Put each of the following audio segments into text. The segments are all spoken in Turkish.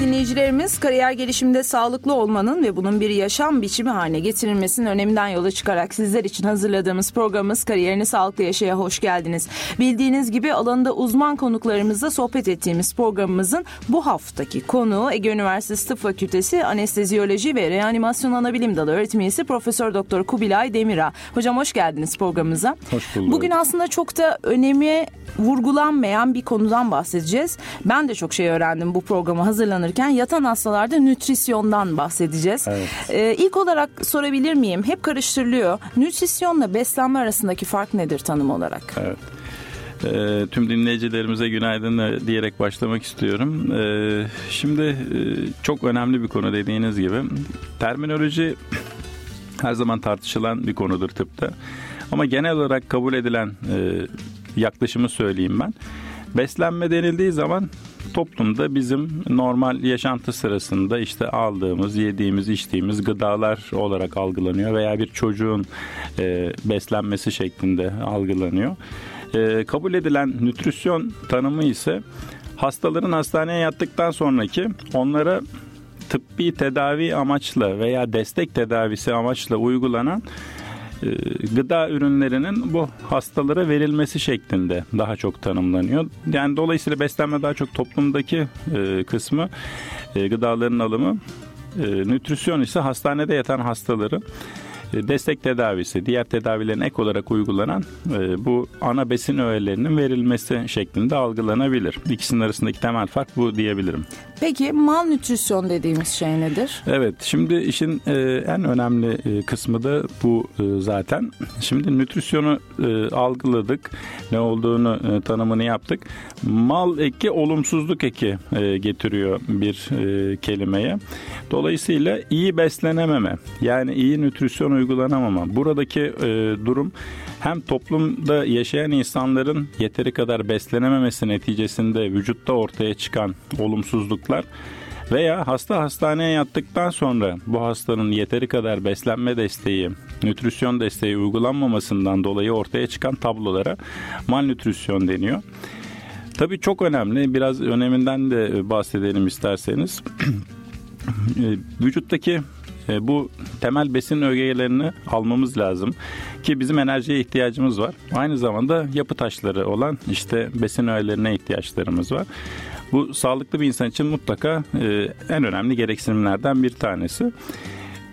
Dinleyicilerimiz, kariyer gelişiminde sağlıklı olmanın ve bunun bir yaşam biçimi haline getirilmesinin öneminden yola çıkarak sizler için hazırladığımız programımız Kariyerini Sağlıklı Yaşaya hoş geldiniz. Bildiğiniz gibi alanında uzman konuklarımızla sohbet ettiğimiz programımızın bu haftaki konuğu Ege Üniversitesi Tıp Fakültesi Anesteziyoloji ve Reanimasyon Anabilim Dalı öğretim üyesi Profesör Doktor Kubilay Demira. Hocam hoş geldiniz programımıza. Hoş bulduk. Bugün aslında çok da önemi vurgulanmayan bir konudan bahsedeceğiz. Ben de çok şey öğrendim bu programı hazırlanırken. Yatan hastalarda nütrisyondan bahsedeceğiz. Evet. Ee, ilk olarak sorabilir miyim? Hep karıştırılıyor. Nütrisyonla beslenme arasındaki fark nedir tanım olarak? Evet. Ee, tüm dinleyicilerimize günaydın diyerek başlamak istiyorum. Ee, şimdi e, çok önemli bir konu dediğiniz gibi. Terminoloji her zaman tartışılan bir konudur tıpta. Ama genel olarak kabul edilen e, yaklaşımı söyleyeyim ben. Beslenme denildiği zaman toplumda bizim normal yaşantı sırasında işte aldığımız, yediğimiz, içtiğimiz gıdalar olarak algılanıyor veya bir çocuğun e, beslenmesi şeklinde algılanıyor. E, kabul edilen nütrisyon tanımı ise hastaların hastaneye yattıktan sonraki onlara tıbbi tedavi amaçla veya destek tedavisi amaçla uygulanan gıda ürünlerinin bu hastalara verilmesi şeklinde daha çok tanımlanıyor. Yani dolayısıyla beslenme daha çok toplumdaki e, kısmı e, gıdaların alımı. Nütrisyon ise hastanede yatan hastaları destek tedavisi, diğer tedavilerin ek olarak uygulanan bu ana besin öğelerinin verilmesi şeklinde algılanabilir. İkisinin arasındaki temel fark bu diyebilirim. Peki malnütrisyon dediğimiz şey nedir? Evet şimdi işin e, en önemli e, kısmı da bu e, zaten. Şimdi nütrisyonu e, algıladık. Ne olduğunu e, tanımını yaptık. Mal eki olumsuzluk eki e, getiriyor bir e, kelimeye. Dolayısıyla iyi beslenememe yani iyi nütrisyon uygulanamama. Buradaki e, durum hem toplumda yaşayan insanların yeteri kadar beslenememesi neticesinde vücutta ortaya çıkan olumsuzluklar veya hasta hastaneye yattıktan sonra bu hastanın yeteri kadar beslenme desteği, nütrisyon desteği uygulanmamasından dolayı ortaya çıkan tablolara malnütrisyon deniyor. Tabii çok önemli. Biraz öneminden de bahsedelim isterseniz. Vücuttaki e, bu temel besin ögelerini almamız lazım ki bizim enerjiye ihtiyacımız var. Aynı zamanda yapı taşları olan işte besin öğelerine ihtiyaçlarımız var. Bu sağlıklı bir insan için mutlaka e, en önemli gereksinimlerden bir tanesi.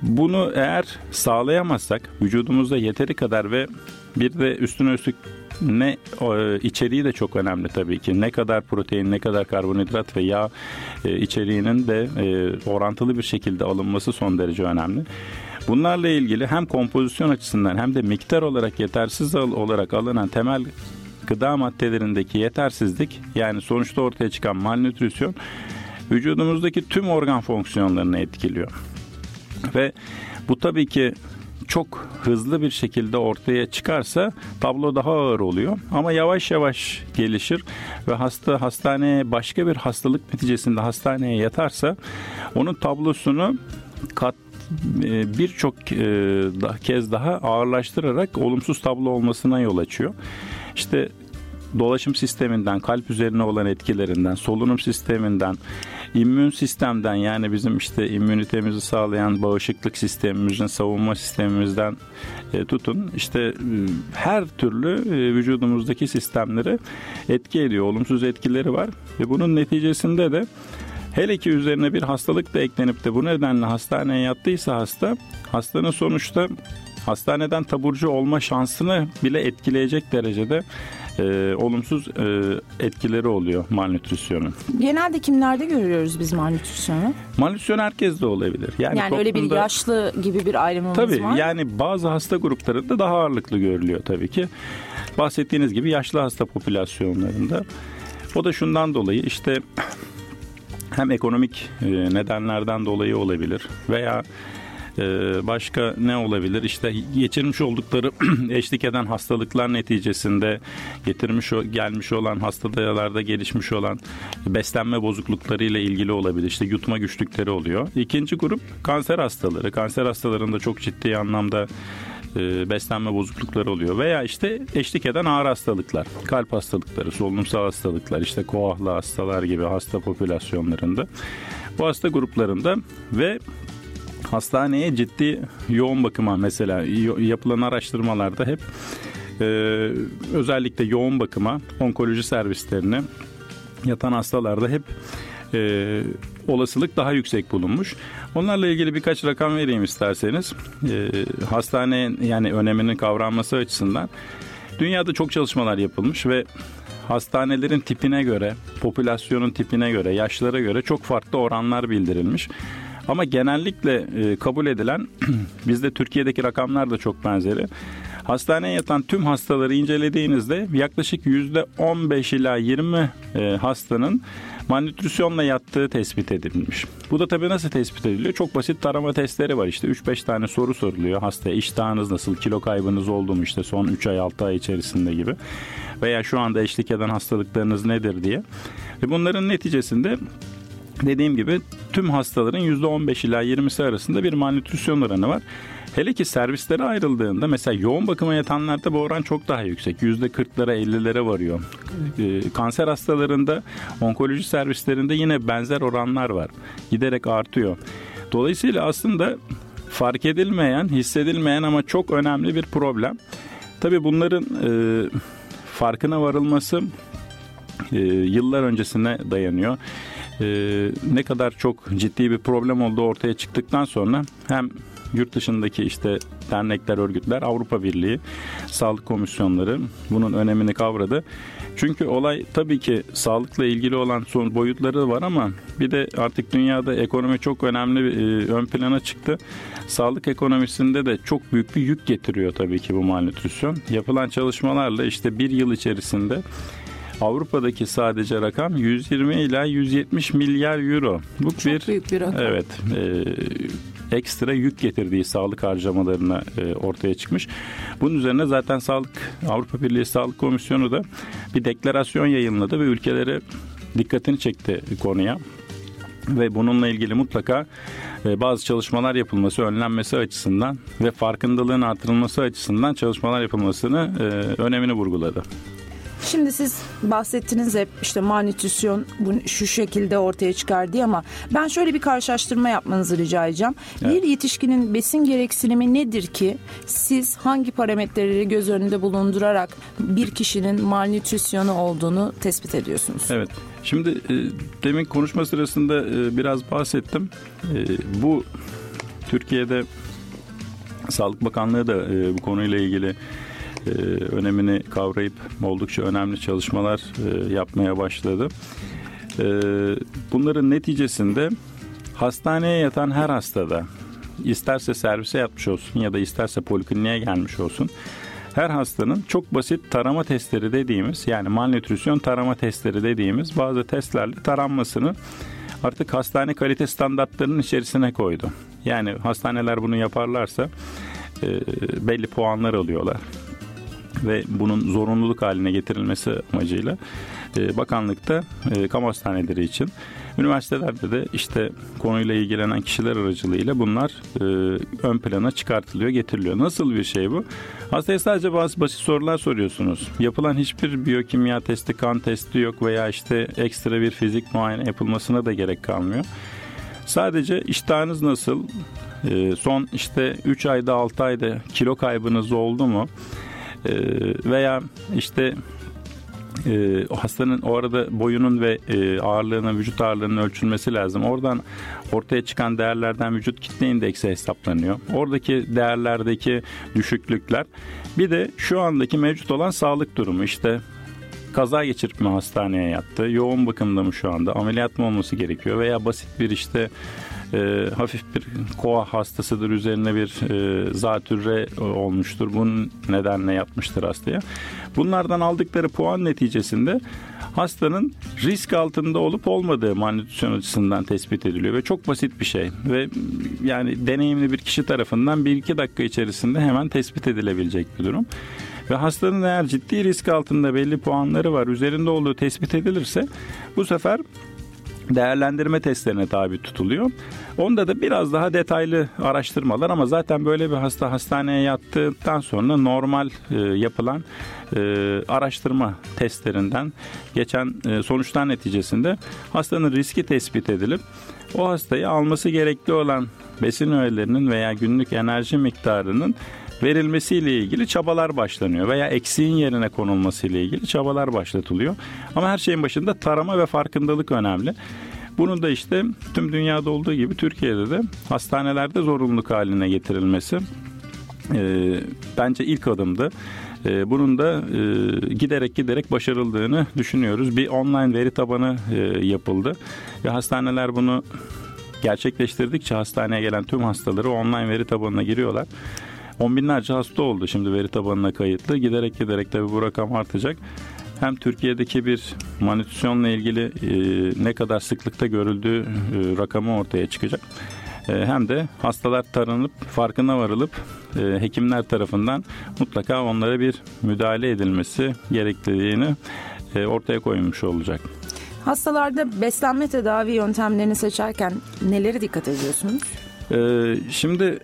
Bunu eğer sağlayamazsak vücudumuzda yeteri kadar ve bir de üstüne üstlük ne e, içeriği de çok önemli tabii ki. Ne kadar protein, ne kadar karbonhidrat ve yağ e, içeriğinin de e, orantılı bir şekilde alınması son derece önemli. Bunlarla ilgili hem kompozisyon açısından hem de miktar olarak yetersiz olarak alınan temel gıda maddelerindeki yetersizlik yani sonuçta ortaya çıkan malnütrisyon vücudumuzdaki tüm organ fonksiyonlarını etkiliyor. Ve bu tabii ki çok hızlı bir şekilde ortaya çıkarsa tablo daha ağır oluyor. Ama yavaş yavaş gelişir ve hasta hastaneye başka bir hastalık neticesinde hastaneye yatarsa onun tablosunu kat e, birçok e, kez daha ağırlaştırarak olumsuz tablo olmasına yol açıyor. İşte dolaşım sisteminden, kalp üzerine olan etkilerinden, solunum sisteminden, immün sistemden yani bizim işte immünitemizi sağlayan bağışıklık sistemimizin, savunma sistemimizden e, tutun işte e, her türlü e, vücudumuzdaki sistemleri etki ediyor. Olumsuz etkileri var ve bunun neticesinde de Hele ki üzerine bir hastalık da eklenip de bu nedenle hastaneye yattıysa hasta, hastanın sonuçta hastaneden taburcu olma şansını bile etkileyecek derecede e, olumsuz e, etkileri oluyor malnütrisyonun. Genelde kimlerde görüyoruz biz malnütrisyonu? Malnütrisyon herkes de olabilir. Yani, yani öyle bir yaşlı gibi bir ayrımımız tabii, var. Tabii yani bazı hasta gruplarında daha ağırlıklı görülüyor tabii ki. Bahsettiğiniz gibi yaşlı hasta popülasyonlarında. O da şundan dolayı işte hem ekonomik e, nedenlerden dolayı olabilir veya Ee, başka ne olabilir? İşte geçirmiş oldukları eşlik eden hastalıklar neticesinde getirmiş gelmiş olan hastalıklarda gelişmiş olan beslenme bozuklukları ile ilgili olabilir. İşte yutma güçlükleri oluyor. İkinci grup kanser hastaları. Kanser hastalarında çok ciddi anlamda e, beslenme bozuklukları oluyor veya işte eşlik eden ağır hastalıklar, kalp hastalıkları, solunumsal hastalıklar, işte koahlı hastalar gibi hasta popülasyonlarında bu hasta gruplarında ve hastaneye ciddi yoğun bakıma mesela yapılan araştırmalarda hep e, özellikle yoğun bakıma onkoloji servislerine yatan hastalarda hep e, olasılık daha yüksek bulunmuş. Onlarla ilgili birkaç rakam vereyim isterseniz. E, hastane yani öneminin kavranması açısından dünyada çok çalışmalar yapılmış ve hastanelerin tipine göre, popülasyonun tipine göre, yaşlara göre çok farklı oranlar bildirilmiş. Ama genellikle e, kabul edilen bizde Türkiye'deki rakamlar da çok benzeri. Hastaneye yatan tüm hastaları incelediğinizde yaklaşık %15 ila 20 e, hastanın malnütrisyonla yattığı tespit edilmiş. Bu da tabii nasıl tespit ediliyor? Çok basit tarama testleri var işte 3-5 tane soru soruluyor hastaya iştahınız nasıl, kilo kaybınız oldu mu işte son 3 ay 6 ay içerisinde gibi veya şu anda eşlik eden hastalıklarınız nedir diye. Ve bunların neticesinde dediğim gibi tüm hastaların %15 ila 20'si arasında bir malnütrisyon oranı var. Hele ki servislere ayrıldığında mesela yoğun bakıma yatanlarda bu oran çok daha yüksek. %40'lara 50'lere varıyor. Ee, kanser hastalarında onkoloji servislerinde yine benzer oranlar var. Giderek artıyor. Dolayısıyla aslında fark edilmeyen, hissedilmeyen ama çok önemli bir problem. Tabii bunların e, farkına varılması e, yıllar öncesine dayanıyor. E, ne kadar çok ciddi bir problem olduğu ortaya çıktıktan sonra hem yurt dışındaki işte dernekler, örgütler, Avrupa Birliği, sağlık komisyonları bunun önemini kavradı. Çünkü olay tabii ki sağlıkla ilgili olan son boyutları var ama bir de artık dünyada ekonomi çok önemli e, ön plana çıktı. Sağlık ekonomisinde de çok büyük bir yük getiriyor tabii ki bu malnütrisyon. Yapılan çalışmalarla işte bir yıl içerisinde Avrupa'daki sadece rakam 120 ila 170 milyar euro. Bu Çok bir, büyük bir rakam. Evet. E, ekstra yük getirdiği sağlık harcamalarına e, ortaya çıkmış. Bunun üzerine zaten Sağlık Avrupa Birliği Sağlık Komisyonu da bir deklarasyon yayınladı ve ülkelere dikkatini çekti konuya ve bununla ilgili mutlaka e, bazı çalışmalar yapılması, önlenmesi açısından ve farkındalığın artırılması açısından çalışmalar yapılmasını e, önemini vurguladı. Şimdi siz bahsettiniz hep işte manitüsyon şu şekilde ortaya çıkar diye ama ben şöyle bir karşılaştırma yapmanızı rica edeceğim. Evet. Bir yetişkinin besin gereksinimi nedir ki siz hangi parametreleri göz önünde bulundurarak bir kişinin malnütrisyonu olduğunu tespit ediyorsunuz? Evet. Şimdi e, demin konuşma sırasında e, biraz bahsettim. E, bu Türkiye'de Sağlık Bakanlığı da bu konuyla ilgili e, önemini kavrayıp oldukça önemli çalışmalar e, yapmaya başladı. E, bunların neticesinde hastaneye yatan her hastada isterse servise yatmış olsun ya da isterse polikliniğe gelmiş olsun her hastanın çok basit tarama testleri dediğimiz yani malnütrisyon tarama testleri dediğimiz bazı testlerle taranmasını artık hastane kalite standartlarının içerisine koydu. Yani hastaneler bunu yaparlarsa e, belli puanlar alıyorlar ve bunun zorunluluk haline getirilmesi amacıyla e, bakanlıkta e, kamu hastaneleri için üniversitelerde de işte konuyla ilgilenen kişiler aracılığıyla bunlar e, ön plana çıkartılıyor, getiriliyor. Nasıl bir şey bu? Hastaya sadece bazı basit sorular soruyorsunuz. Yapılan hiçbir biyokimya testi, kan testi yok veya işte ekstra bir fizik muayene yapılmasına da gerek kalmıyor. Sadece iştahınız nasıl? E, son işte 3 ayda 6 ayda kilo kaybınız oldu mu? Ee, veya işte e, hastanın o arada boyunun ve e, ağırlığının, vücut ağırlığının ölçülmesi lazım. Oradan ortaya çıkan değerlerden vücut kitle indeksi hesaplanıyor. Oradaki değerlerdeki düşüklükler. Bir de şu andaki mevcut olan sağlık durumu işte kaza geçirip mi hastaneye yattı, yoğun bakımda mı şu anda, ameliyat mı olması gerekiyor veya basit bir işte e, hafif bir koa hastasıdır üzerine bir e, zatürre olmuştur. Bunun nedenle yatmıştır hastaya. Bunlardan aldıkları puan neticesinde hastanın risk altında olup olmadığı malnütrisyon açısından tespit ediliyor ve çok basit bir şey ve yani deneyimli bir kişi tarafından bir iki dakika içerisinde hemen tespit edilebilecek bir durum. Ve hastanın eğer ciddi risk altında belli puanları var üzerinde olduğu tespit edilirse bu sefer değerlendirme testlerine tabi tutuluyor. Onda da biraz daha detaylı araştırmalar ama zaten böyle bir hasta hastaneye yattıktan sonra normal e, yapılan e, araştırma testlerinden geçen e, sonuçlar neticesinde hastanın riski tespit edilip o hastayı alması gerekli olan besin öğelerinin veya günlük enerji miktarının verilmesiyle ilgili çabalar başlanıyor veya eksiğin yerine konulmasıyla ilgili çabalar başlatılıyor. Ama her şeyin başında tarama ve farkındalık önemli. Bunun da işte tüm dünyada olduğu gibi Türkiye'de de hastanelerde zorunluluk haline getirilmesi e, bence ilk adımdı. E, bunun da e, giderek giderek başarıldığını düşünüyoruz. Bir online veri tabanı e, yapıldı ve hastaneler bunu gerçekleştirdikçe hastaneye gelen tüm hastaları online veri tabanına giriyorlar. On binlerce hasta oldu şimdi veri tabanına kayıtlı. Giderek giderek tabii bu rakam artacak. Hem Türkiye'deki bir manütrisyonla ilgili e, ne kadar sıklıkta görüldüğü e, rakamı ortaya çıkacak. E, hem de hastalar taranıp farkına varılıp e, hekimler tarafından mutlaka onlara bir müdahale edilmesi gerekliliğini e, ortaya koymuş olacak. Hastalarda beslenme tedavi yöntemlerini seçerken nelere dikkat ediyorsunuz? Ee, şimdi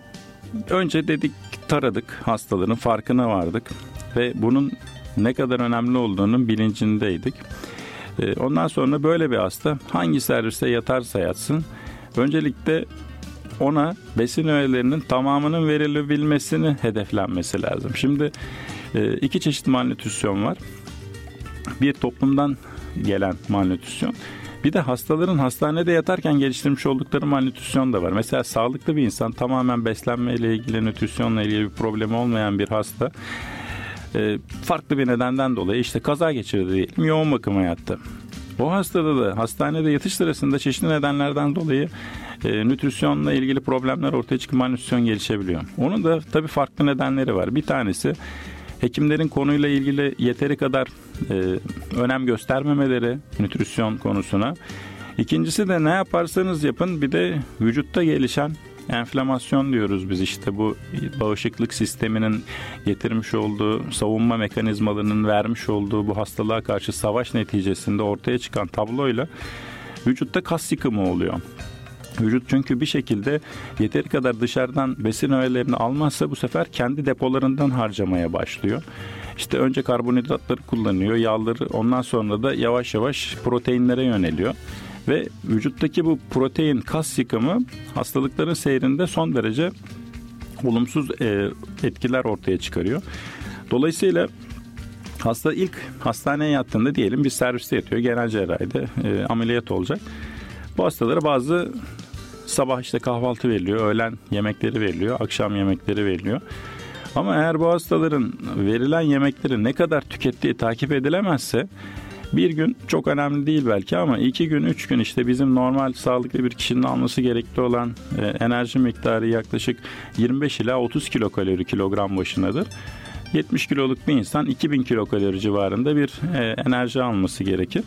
önce dedik taradık hastaların farkına vardık ve bunun ne kadar önemli olduğunun bilincindeydik. Ee, ondan sonra böyle bir hasta hangi serviste yatarsa yatsın öncelikle ona besin öğelerinin tamamının verilebilmesini hedeflenmesi lazım. Şimdi e, iki çeşit malnütrisyon var. Bir toplumdan gelen malnütrisyon. Bir de hastaların hastanede yatarken geliştirmiş oldukları malnütrisyon da var. Mesela sağlıklı bir insan tamamen beslenme ile ilgili, nütrisyonla ilgili bir problemi olmayan bir hasta e, farklı bir nedenden dolayı işte kaza geçirdi diyelim yoğun bakıma yattı. O hastada da hastanede yatış sırasında çeşitli nedenlerden dolayı e, nütrisyonla ilgili problemler ortaya çıkıp malnütrisyon gelişebiliyor. Onun da tabii farklı nedenleri var. Bir tanesi hekimlerin konuyla ilgili yeteri kadar e, önem göstermemeleri nütrisyon konusuna. İkincisi de ne yaparsanız yapın bir de vücutta gelişen enflamasyon diyoruz biz işte bu bağışıklık sisteminin getirmiş olduğu savunma mekanizmalarının vermiş olduğu bu hastalığa karşı savaş neticesinde ortaya çıkan tabloyla vücutta kas yıkımı oluyor. Vücut çünkü bir şekilde yeteri kadar dışarıdan besin öğelerini almazsa bu sefer kendi depolarından harcamaya başlıyor. İşte önce karbonhidratları kullanıyor, yağları ondan sonra da yavaş yavaş proteinlere yöneliyor. Ve vücuttaki bu protein kas yıkımı hastalıkların seyrinde son derece olumsuz e, etkiler ortaya çıkarıyor. Dolayısıyla hasta ilk hastaneye yattığında diyelim bir serviste yatıyor. Genel cerrahide e, ameliyat olacak. Bu hastalara bazı sabah işte kahvaltı veriliyor, öğlen yemekleri veriliyor, akşam yemekleri veriliyor. Ama eğer bu hastaların verilen yemekleri ne kadar tükettiği takip edilemezse bir gün çok önemli değil belki ama iki gün, üç gün işte bizim normal sağlıklı bir kişinin alması gerekli olan e, enerji miktarı yaklaşık 25 ila 30 kilokalori kilogram başınadır. 70 kiloluk bir insan 2000 kilokalori civarında bir e, enerji alması gerekir.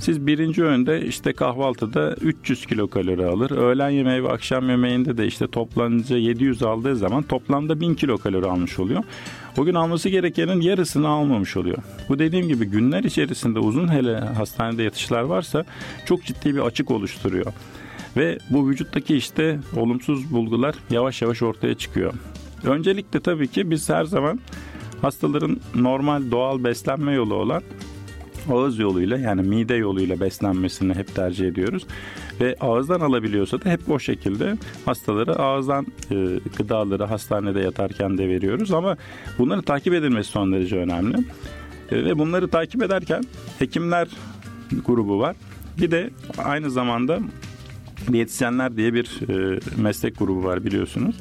Siz birinci öğünde işte kahvaltıda 300 kilokalori alır. Öğlen yemeği ve akşam yemeğinde de işte toplanınca 700 aldığı zaman toplamda 1000 kilokalori almış oluyor. O gün alması gerekenin yarısını almamış oluyor. Bu dediğim gibi günler içerisinde uzun hele hastanede yatışlar varsa çok ciddi bir açık oluşturuyor. Ve bu vücuttaki işte olumsuz bulgular yavaş yavaş ortaya çıkıyor. Öncelikle tabii ki biz her zaman hastaların normal doğal beslenme yolu olan ağız yoluyla yani mide yoluyla beslenmesini hep tercih ediyoruz. Ve ağızdan alabiliyorsa da hep o şekilde hastalara ağızdan e, gıdaları hastanede yatarken de veriyoruz. Ama bunların takip edilmesi son derece önemli. E, ve bunları takip ederken hekimler grubu var. Bir de aynı zamanda diyetisyenler diye bir e, meslek grubu var biliyorsunuz.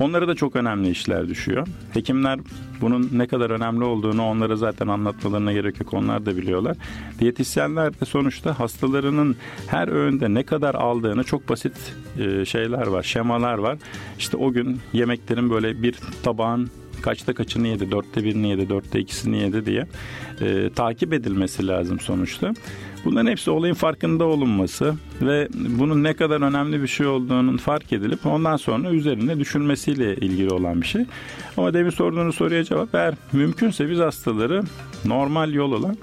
Onlara da çok önemli işler düşüyor. Hekimler bunun ne kadar önemli olduğunu onlara zaten anlatmalarına gerek yok. Onlar da biliyorlar. Diyetisyenler de sonuçta hastalarının her öğünde ne kadar aldığını çok basit e, şeyler var, şemalar var. İşte o gün yemeklerin böyle bir tabağın kaçta kaçını yedi, dörtte birini yedi, dörtte ikisini yedi diye e, takip edilmesi lazım sonuçta. Bunların hepsi olayın farkında olunması ve bunun ne kadar önemli bir şey olduğunun fark edilip ondan sonra üzerine düşünmesiyle ilgili olan bir şey. Ama demin sorduğunuz soruya cevap eğer mümkünse biz hastaları normal yol olan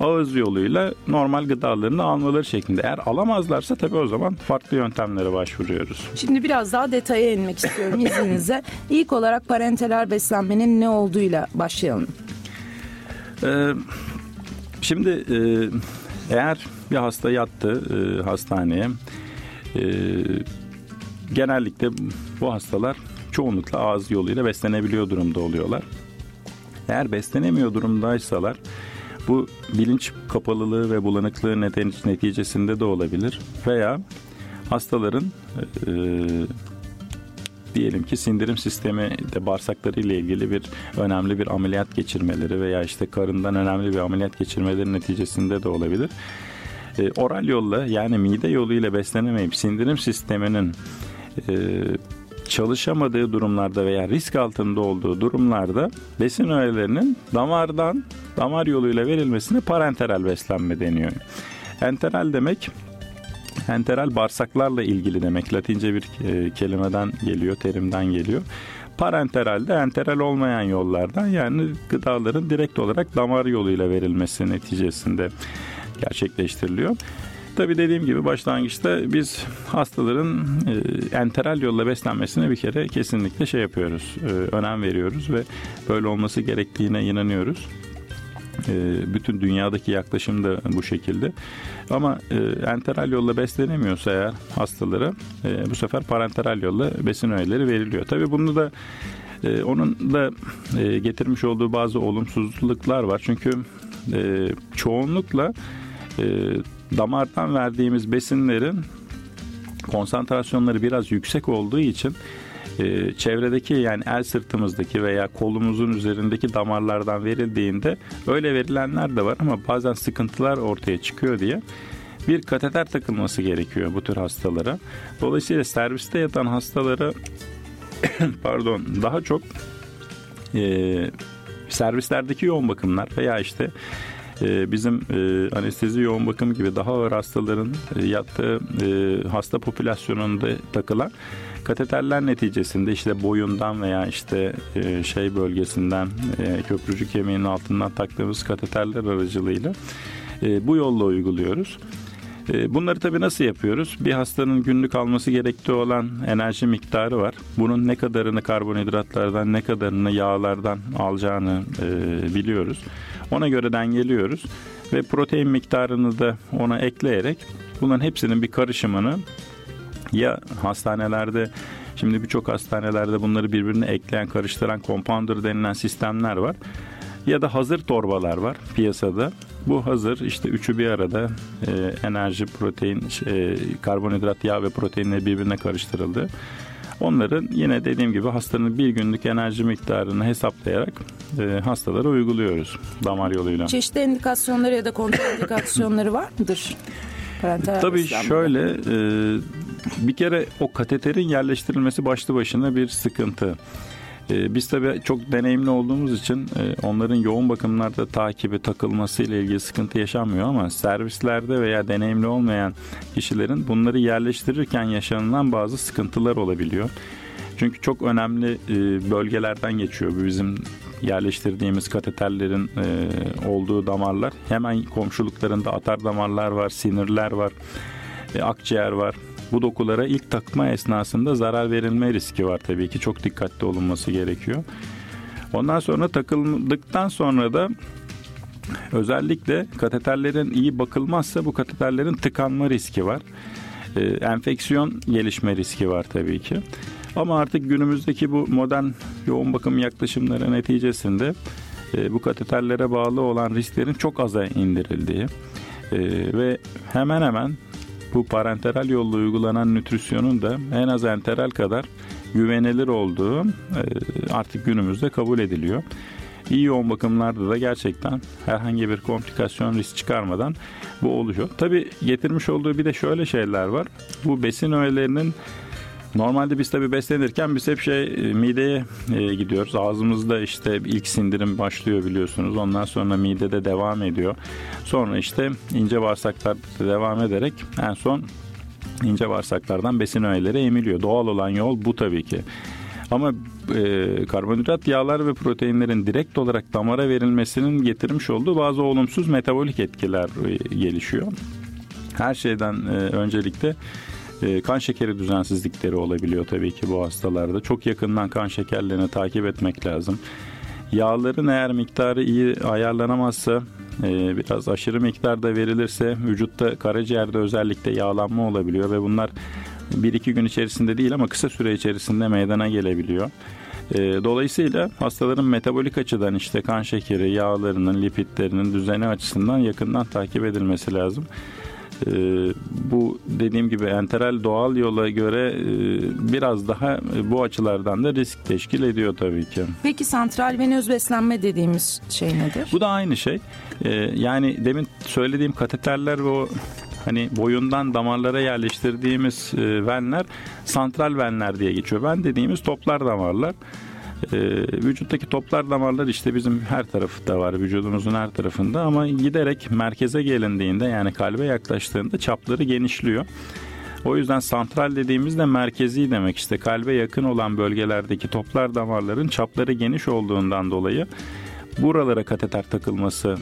ağız yoluyla normal gıdalarını almaları şeklinde. Eğer alamazlarsa tabii o zaman farklı yöntemlere başvuruyoruz. Şimdi biraz daha detaya inmek istiyorum izninizle. İlk olarak parenteral beslenmenin ne olduğuyla başlayalım. Ee, şimdi e, eğer bir hasta yattı e, hastaneye e, genellikle bu hastalar çoğunlukla ağız yoluyla beslenebiliyor durumda oluyorlar. Eğer beslenemiyor durumdaysalar bu bilinç kapalılığı ve bulanıklığı neticesinde de olabilir. Veya hastaların e, diyelim ki sindirim sistemi de bağırsakları ile ilgili bir önemli bir ameliyat geçirmeleri veya işte karından önemli bir ameliyat geçirmeleri neticesinde de olabilir. E, oral yolla yani mide yoluyla beslenemeyip sindirim sisteminin e, çalışamadığı durumlarda veya risk altında olduğu durumlarda besin öğelerinin damardan damar yoluyla verilmesine parenteral beslenme deniyor. Enteral demek enteral bağırsaklarla ilgili demek. Latince bir e, kelimeden geliyor, terimden geliyor. Parenteral de enteral olmayan yollardan yani gıdaların direkt olarak damar yoluyla verilmesi neticesinde gerçekleştiriliyor. Tabi dediğim gibi başlangıçta biz hastaların e, enteral yolla beslenmesine bir kere kesinlikle şey yapıyoruz, e, önem veriyoruz ve böyle olması gerektiğine inanıyoruz. E, bütün dünyadaki yaklaşım da bu şekilde. Ama e, enteral yolla beslenemiyorsa eğer hastalara e, bu sefer parenteral yolla besin öğeleri veriliyor. Tabi bunu da e, onun da getirmiş olduğu bazı olumsuzluklar var. Çünkü çoğunlukla damardan verdiğimiz besinlerin konsantrasyonları biraz yüksek olduğu için e, çevredeki yani el sırtımızdaki veya kolumuzun üzerindeki damarlardan verildiğinde öyle verilenler de var ama bazen sıkıntılar ortaya çıkıyor diye bir kateter takılması gerekiyor bu tür hastalara. Dolayısıyla serviste yatan hastalara pardon daha çok e, servislerdeki yoğun bakımlar veya işte ee, bizim e, anestezi yoğun bakım gibi daha ağır hastaların e, yattığı e, hasta popülasyonunda takılan kateterler neticesinde işte boyundan veya işte şey bölgesinden köprücük kemiğinin altından taktığımız kateterler aracılığıyla bu yolla uyguluyoruz. Bunları tabii nasıl yapıyoruz? Bir hastanın günlük alması gerektiği olan enerji miktarı var. Bunun ne kadarını karbonhidratlardan ne kadarını yağlardan alacağını biliyoruz. Ona göre dengeliyoruz ve protein miktarını da ona ekleyerek bunların hepsinin bir karışımını ya hastanelerde şimdi birçok hastanelerde bunları birbirine ekleyen karıştıran compounder denilen sistemler var ya da hazır torbalar var piyasada. Bu hazır işte üçü bir arada e, enerji, protein, e, karbonhidrat, yağ ve proteinle birbirine karıştırıldı. Onların yine dediğim gibi hastanın bir günlük enerji miktarını hesaplayarak e, hastalara uyguluyoruz damar yoluyla. Çeşitli indikasyonları ya da kontraindikasyonları var mıdır? Parenteral Tabii şöyle e, bir kere o kateterin yerleştirilmesi başlı başına bir sıkıntı. Ee, biz tabii çok deneyimli olduğumuz için e, onların yoğun bakımlarda takibi takılması ile ilgili sıkıntı yaşanmıyor ama servislerde veya deneyimli olmayan kişilerin bunları yerleştirirken yaşanılan bazı sıkıntılar olabiliyor. Çünkü çok önemli e, bölgelerden geçiyor bizim yerleştirdiğimiz kateterlerin e, olduğu damarlar. Hemen komşuluklarında atar damarlar var, sinirler var, akciğer var bu dokulara ilk takma esnasında zarar verilme riski var tabii ki. Çok dikkatli olunması gerekiyor. Ondan sonra takıldıktan sonra da özellikle kateterlerin iyi bakılmazsa bu kateterlerin tıkanma riski var. Ee, enfeksiyon gelişme riski var tabii ki. Ama artık günümüzdeki bu modern yoğun bakım yaklaşımları neticesinde e, bu kateterlere bağlı olan risklerin çok aza indirildiği e, ve hemen hemen bu parenteral yolla uygulanan nütrisyonun da en az enteral kadar güvenilir olduğu e, artık günümüzde kabul ediliyor. İyi yoğun bakımlarda da gerçekten herhangi bir komplikasyon risk çıkarmadan bu oluyor. Tabi getirmiş olduğu bir de şöyle şeyler var. Bu besin öğelerinin Normalde biz tabii beslenirken biz hep şey e, mideye e, gidiyoruz. Ağzımızda işte ilk sindirim başlıyor biliyorsunuz. Ondan sonra midede devam ediyor. Sonra işte ince bağırsaklar devam ederek en son ince bağırsaklardan besin öğeleri emiliyor. Doğal olan yol bu tabii ki. Ama e, karbonhidrat, yağlar ve proteinlerin direkt olarak damara verilmesinin getirmiş olduğu bazı olumsuz metabolik etkiler e, gelişiyor. Her şeyden e, öncelikle e, kan şekeri düzensizlikleri olabiliyor tabii ki bu hastalarda. Çok yakından kan şekerlerini takip etmek lazım. Yağların eğer miktarı iyi ayarlanamazsa e, biraz aşırı miktarda verilirse vücutta karaciğerde özellikle yağlanma olabiliyor ve bunlar bir iki gün içerisinde değil ama kısa süre içerisinde meydana gelebiliyor. E, dolayısıyla hastaların metabolik açıdan işte kan şekeri, yağlarının, lipidlerinin düzeni açısından yakından takip edilmesi lazım. E, bu dediğim gibi enteral doğal yola göre e, biraz daha bu açılardan da risk teşkil ediyor tabii ki. Peki santral venöz beslenme dediğimiz şey nedir? Bu da aynı şey. E, yani demin söylediğim kateterler ve o hani boyundan damarlara yerleştirdiğimiz e, venler santral venler diye geçiyor. Ven dediğimiz toplar damarlar. E, vücuttaki toplar damarlar işte bizim her tarafında var vücudumuzun her tarafında ama giderek merkeze gelindiğinde yani kalbe yaklaştığında çapları genişliyor. O yüzden santral dediğimizde merkezi demek işte kalbe yakın olan bölgelerdeki toplar damarların çapları geniş olduğundan dolayı buralara kateter takılması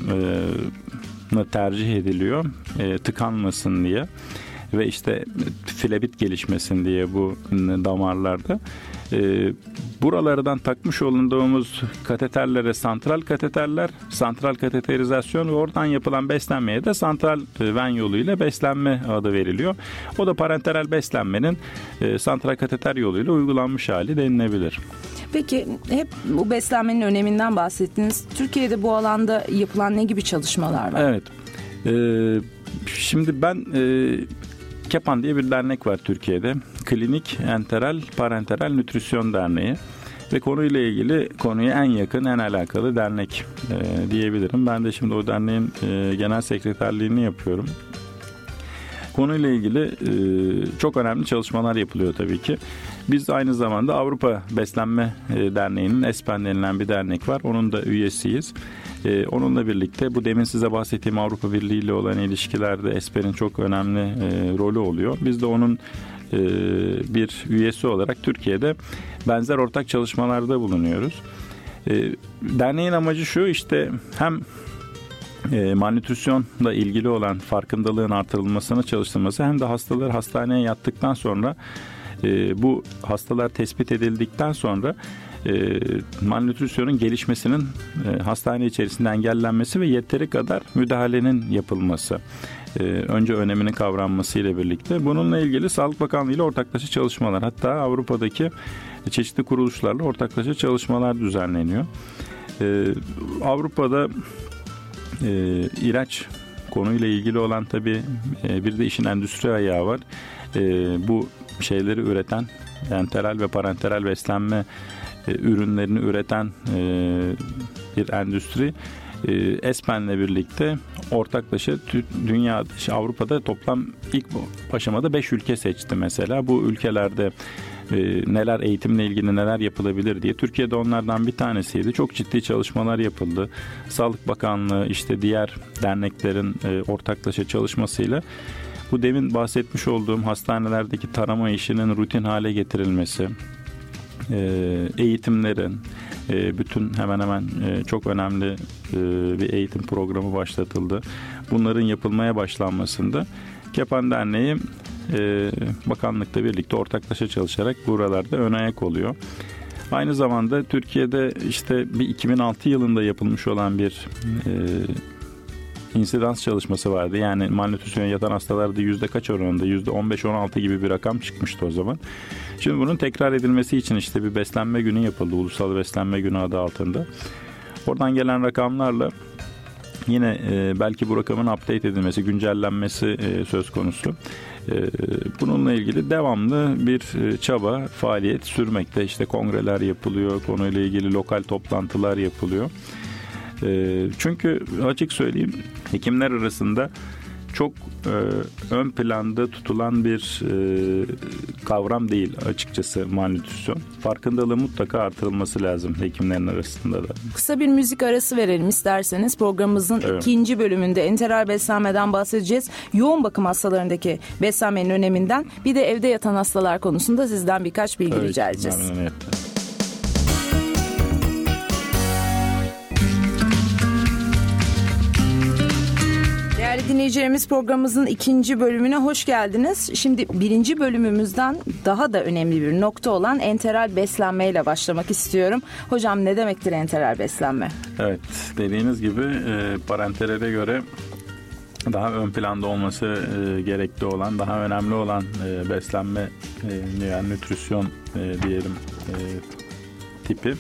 e, tercih ediliyor e, tıkanmasın diye ve işte filebit gelişmesin diye bu damarlarda. E, buralardan takmış olunduğumuz kateterlere santral kateterler, santral kateterizasyon ve oradan yapılan beslenmeye de santral ven yoluyla beslenme adı veriliyor. O da parenteral beslenmenin e, santral kateter yoluyla uygulanmış hali denilebilir. Peki hep bu beslenmenin öneminden bahsettiniz. Türkiye'de bu alanda yapılan ne gibi çalışmalar var? Evet. Ee, şimdi ben e, KEPAN diye bir dernek var Türkiye'de. Klinik Enteral Parenteral Nütrisyon Derneği ve konuyla ilgili konuya en yakın, en alakalı dernek e, diyebilirim. Ben de şimdi o derneğin e, genel sekreterliğini yapıyorum. Konuyla ilgili e, çok önemli çalışmalar yapılıyor tabii ki. Biz aynı zamanda Avrupa Beslenme e, Derneği'nin ESPEN denilen bir dernek var. Onun da üyesiyiz. E, onunla birlikte bu demin size bahsettiğim Avrupa Birliği ile olan ilişkilerde ESPEN'in çok önemli e, rolü oluyor. Biz de onun e, bir üyesi olarak Türkiye'de benzer ortak çalışmalarda bulunuyoruz. E, derneğin amacı şu işte hem e, ilgili olan farkındalığın artırılmasını çalıştırması hem de hastalar hastaneye yattıktan sonra e, bu hastalar tespit edildikten sonra e, malnütrisyonun gelişmesinin hastane içerisinde engellenmesi ve yeteri kadar müdahalenin yapılması. E, önce öneminin kavranması ile birlikte. Bununla ilgili Sağlık Bakanlığı ile ortaklaşa çalışmalar hatta Avrupa'daki çeşitli kuruluşlarla ortaklaşa çalışmalar düzenleniyor. E, Avrupa'da e, ilaç konuyla ilgili olan tabii e, bir de işin endüstri ayağı var. E, bu şeyleri üreten enteral ve parenteral beslenme e, ürünlerini üreten e, bir endüstri Espen'le birlikte ortaklaşa dünya Avrupa'da toplam ilk aşamada 5 ülke seçti mesela. Bu ülkelerde e, neler eğitimle ilgili neler yapılabilir diye. Türkiye'de onlardan bir tanesiydi. Çok ciddi çalışmalar yapıldı. Sağlık Bakanlığı işte diğer derneklerin e, ortaklaşa çalışmasıyla bu demin bahsetmiş olduğum hastanelerdeki tarama işinin rutin hale getirilmesi, e, eğitimlerin, e, bütün hemen hemen e, çok önemli bir eğitim programı başlatıldı. Bunların yapılmaya başlanmasında Kepan Derneği bakanlıkla birlikte ortaklaşa çalışarak buralarda ön ayak oluyor. Aynı zamanda Türkiye'de işte bir 2006 yılında yapılmış olan bir insidans çalışması vardı. Yani malnütrisyona yatan hastalarda yüzde kaç oranında? Yüzde 15-16 gibi bir rakam çıkmıştı o zaman. Şimdi bunun tekrar edilmesi için işte bir beslenme günü yapıldı. Ulusal Beslenme Günü adı altında. Oradan gelen rakamlarla yine e, belki bu rakamın update edilmesi, güncellenmesi e, söz konusu. E, bununla ilgili devamlı bir e, çaba, faaliyet sürmekte. İşte kongreler yapılıyor, konuyla ilgili lokal toplantılar yapılıyor. Ee, çünkü açık söyleyeyim hekimler arasında çok e, ön planda tutulan bir e, kavram değil açıkçası malnütrisyon. Farkındalığı mutlaka artırılması lazım hekimlerin arasında da. Kısa bir müzik arası verelim isterseniz. Programımızın evet. ikinci bölümünde enteral beslenmeden bahsedeceğiz. Yoğun bakım hastalarındaki beslenmenin öneminden bir de evde yatan hastalar konusunda sizden birkaç bilgi evet, rica edeceğiz. Memnuniyetle. Dinleyicilerimiz programımızın ikinci bölümüne hoş geldiniz. Şimdi birinci bölümümüzden daha da önemli bir nokta olan enteral beslenmeyle başlamak istiyorum. Hocam ne demektir enteral beslenme? Evet dediğiniz gibi e, parenterale göre daha ön planda olması e, gerekli olan, daha önemli olan e, beslenme e, yani nütrisyon e, diyelim e, tipi.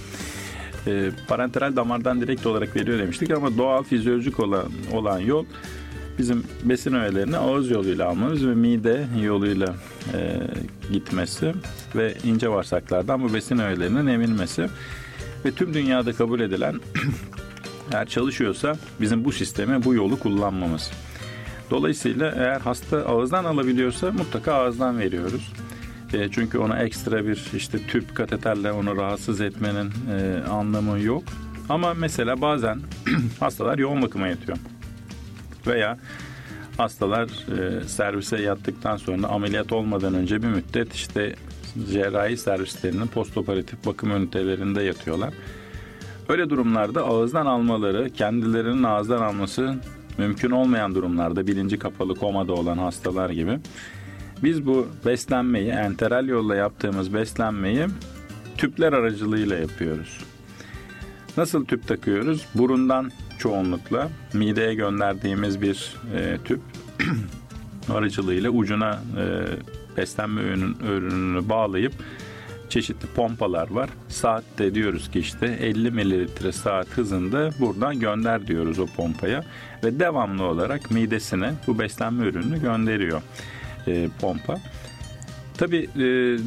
E, parenteral damardan direkt olarak veriyor demiştik ama doğal fizyolojik olan olan yol bizim besin öğelerini ağız yoluyla almamız ve mide yoluyla e, gitmesi ve ince bağırsaklardan bu besin öğelerinin emilmesi ve tüm dünyada kabul edilen eğer çalışıyorsa bizim bu sistemi, bu yolu kullanmamız. Dolayısıyla eğer hasta ağızdan alabiliyorsa mutlaka ağızdan veriyoruz. E, çünkü ona ekstra bir işte tüp kateterle onu rahatsız etmenin e, anlamı yok. Ama mesela bazen hastalar yoğun bakıma yatıyor veya hastalar e, servise yattıktan sonra ameliyat olmadan önce bir müddet işte cerrahi servislerinin postoperatif bakım ünitelerinde yatıyorlar. Öyle durumlarda ağızdan almaları, kendilerinin ağızdan alması mümkün olmayan durumlarda bilinci kapalı komada olan hastalar gibi biz bu beslenmeyi enteral yolla yaptığımız beslenmeyi tüpler aracılığıyla yapıyoruz. Nasıl tüp takıyoruz? Burundan çoğunlukla mideye gönderdiğimiz bir e, tüp aracılığıyla ucuna e, beslenme ürünün, ürününü bağlayıp çeşitli pompalar var. Saatte diyoruz ki işte 50 mililitre saat hızında buradan gönder diyoruz o pompaya ve devamlı olarak midesine bu beslenme ürününü gönderiyor e, pompa. Tabii e,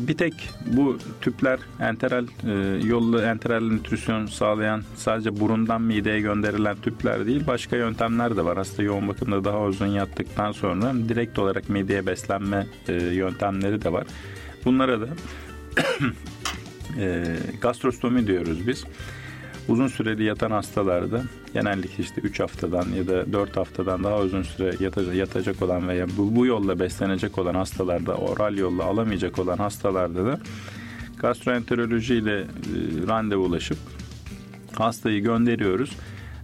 bir tek bu tüpler enteral e, yollu enteral nütrisyon sağlayan sadece burundan mideye gönderilen tüpler değil başka yöntemler de var. Hasta yoğun bakımda daha uzun yattıktan sonra direkt olarak mideye beslenme e, yöntemleri de var. Bunlara da e, gastrostomi diyoruz biz uzun süreli yatan hastalarda genellikle işte 3 haftadan ya da 4 haftadan daha uzun süre yatacak, yatacak olan veya bu, bu yolla beslenecek olan hastalarda, oral yolla alamayacak olan hastalarda da gastroenteroloji ile e, randevulaşıp hastayı gönderiyoruz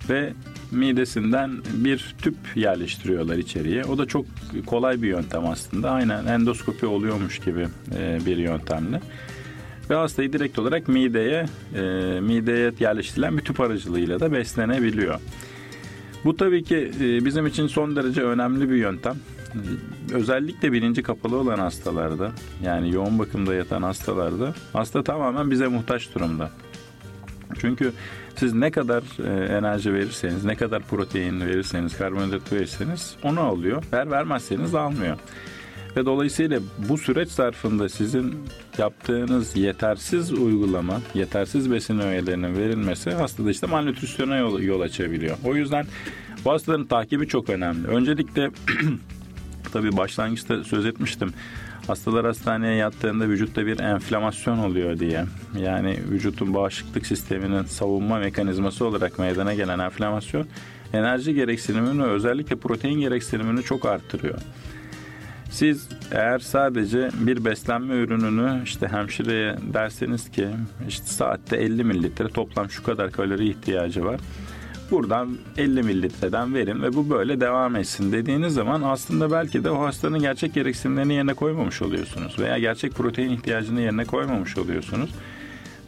ve midesinden bir tüp yerleştiriyorlar içeriye. O da çok kolay bir yöntem aslında. Aynen endoskopi oluyormuş gibi e, bir yöntemle ve hastayı direkt olarak mideye e, mideye yerleştirilen bir tüp aracılığıyla da beslenebiliyor. Bu tabii ki e, bizim için son derece önemli bir yöntem. Özellikle bilinci kapalı olan hastalarda yani yoğun bakımda yatan hastalarda hasta tamamen bize muhtaç durumda. Çünkü siz ne kadar e, enerji verirseniz, ne kadar protein verirseniz, karbonhidrat verirseniz onu alıyor. Ver vermezseniz almıyor. Ve dolayısıyla bu süreç zarfında sizin yaptığınız yetersiz uygulama, yetersiz besin öğelerinin verilmesi hastada işte malnütrisyona yol, yol açabiliyor. O yüzden bu hastaların takibi çok önemli. Öncelikle tabii başlangıçta söz etmiştim. Hastalar hastaneye yattığında vücutta bir enflamasyon oluyor diye. Yani vücutun bağışıklık sisteminin savunma mekanizması olarak meydana gelen enflamasyon enerji gereksinimini özellikle protein gereksinimini çok arttırıyor. Siz eğer sadece bir beslenme ürününü işte hemşireye derseniz ki işte saatte 50 mililitre toplam şu kadar kalori ihtiyacı var. Buradan 50 mililitreden verin ve bu böyle devam etsin dediğiniz zaman aslında belki de o hastanın gerçek gereksinimlerini yerine koymamış oluyorsunuz veya gerçek protein ihtiyacını yerine koymamış oluyorsunuz.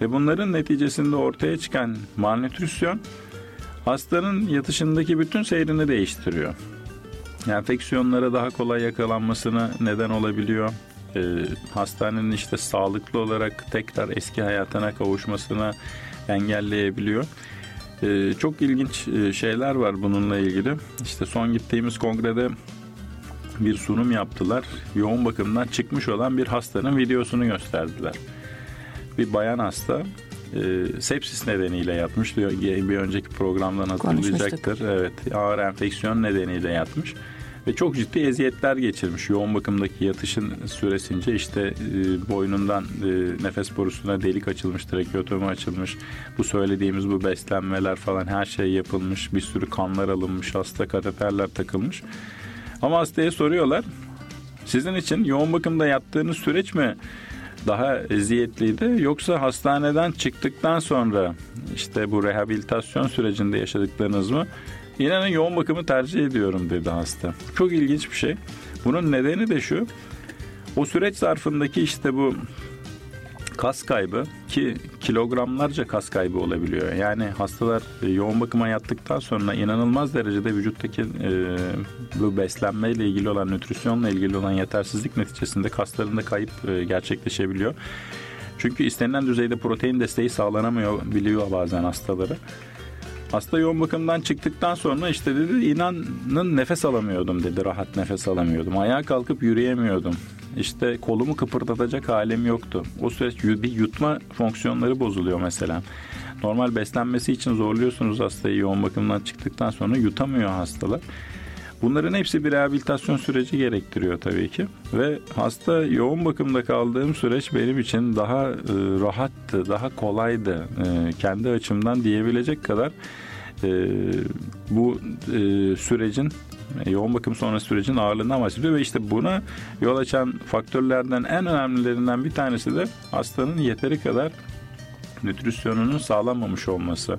Ve bunların neticesinde ortaya çıkan malnütrisyon hastanın yatışındaki bütün seyrini değiştiriyor enfeksiyonlara daha kolay yakalanmasına neden olabiliyor. E, hastanenin işte sağlıklı olarak tekrar eski hayatına kavuşmasına engelleyebiliyor. E, çok ilginç e, şeyler var bununla ilgili. İşte son gittiğimiz kongrede bir sunum yaptılar. Yoğun bakımdan çıkmış olan bir hastanın videosunu gösterdiler. Bir bayan hasta e, sepsis nedeniyle yatmış. Bir önceki programdan hatırlayacaktır. Evet, ağır enfeksiyon nedeniyle yatmış ve çok ciddi eziyetler geçirmiş. Yoğun bakımdaki yatışın süresince işte e, boynundan e, nefes borusuna delik açılmış, trakeotomi açılmış. Bu söylediğimiz bu beslenmeler falan her şey yapılmış. Bir sürü kanlar alınmış, hasta kateterler takılmış. Ama hastaya soruyorlar. Sizin için yoğun bakımda yattığınız süreç mi daha eziyetliydi yoksa hastaneden çıktıktan sonra işte bu rehabilitasyon sürecinde yaşadıklarınız mı? İnanın yoğun bakımı tercih ediyorum dedi hasta. Çok ilginç bir şey. Bunun nedeni de şu. O süreç zarfındaki işte bu kas kaybı ki kilogramlarca kas kaybı olabiliyor. Yani hastalar e, yoğun bakıma yattıktan sonra inanılmaz derecede vücuttaki e, bu beslenmeyle ilgili olan, nütrisyonla ilgili olan yetersizlik neticesinde kaslarında kayıp e, gerçekleşebiliyor. Çünkü istenilen düzeyde protein desteği sağlanamıyor biliyor bazen hastaları. Hasta yoğun bakımdan çıktıktan sonra işte dedi inanın nefes alamıyordum dedi. Rahat nefes alamıyordum. Ayağa kalkıp yürüyemiyordum. İşte kolumu kıpırdatacak halim yoktu. O süreç bir yutma fonksiyonları bozuluyor mesela. Normal beslenmesi için zorluyorsunuz hastayı yoğun bakımdan çıktıktan sonra yutamıyor hastalar. Bunların hepsi bir rehabilitasyon süreci gerektiriyor tabii ki. Ve hasta yoğun bakımda kaldığım süreç benim için daha e, rahattı, daha kolaydı. E, kendi açımdan diyebilecek kadar e, bu e, sürecin yoğun bakım sonrası sürecin ağırlığından bahsediyor ve işte buna yol açan faktörlerden en önemlilerinden bir tanesi de hastanın yeteri kadar nütrisyonunun sağlanmamış olması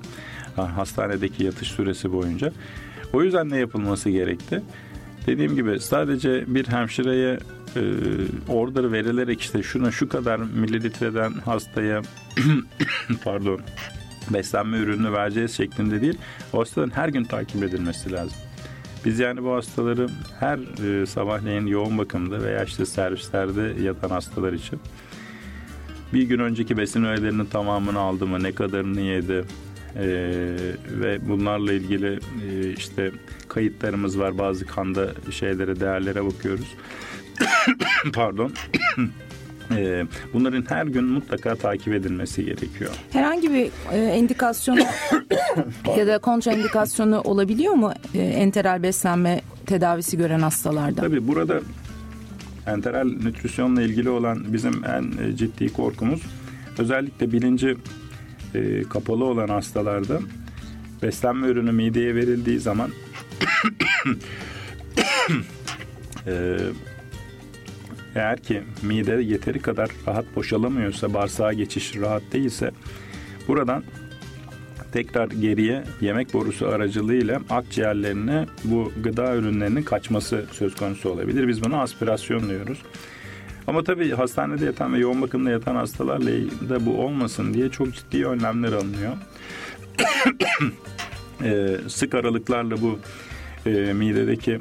hastanedeki yatış süresi boyunca. O yüzden ne yapılması gerekti? Dediğim gibi sadece bir hemşireye e, order verilerek işte şuna şu kadar mililitreden hastaya pardon beslenme ürünü vereceğiz şeklinde değil. O hastanın her gün takip edilmesi lazım. Biz yani bu hastaları her e, sabahleyin yoğun bakımda veya işte servislerde yatan hastalar için bir gün önceki besin öğelerinin tamamını aldı mı, ne kadarını yedi e, ve bunlarla ilgili e, işte kayıtlarımız var. Bazı kanda şeylere, değerlere bakıyoruz. Pardon. Ee, bunların her gün mutlaka takip edilmesi gerekiyor. Herhangi bir e, endikasyonu ya da kontraindikasyonu olabiliyor mu e, enteral beslenme tedavisi gören hastalarda? Tabii burada enteral nütrisyonla ilgili olan bizim en e, ciddi korkumuz özellikle bilinci e, kapalı olan hastalarda beslenme ürünü mideye verildiği zaman e, eğer ki mide yeteri kadar rahat boşalamıyorsa, bağırsağa geçiş rahat değilse buradan tekrar geriye yemek borusu aracılığıyla akciğerlerine bu gıda ürünlerinin kaçması söz konusu olabilir. Biz buna aspirasyon diyoruz. Ama tabii hastanede yatan ve yoğun bakımda yatan hastalarla da bu olmasın diye çok ciddi önlemler alınıyor. ee, sık aralıklarla bu e, midedeki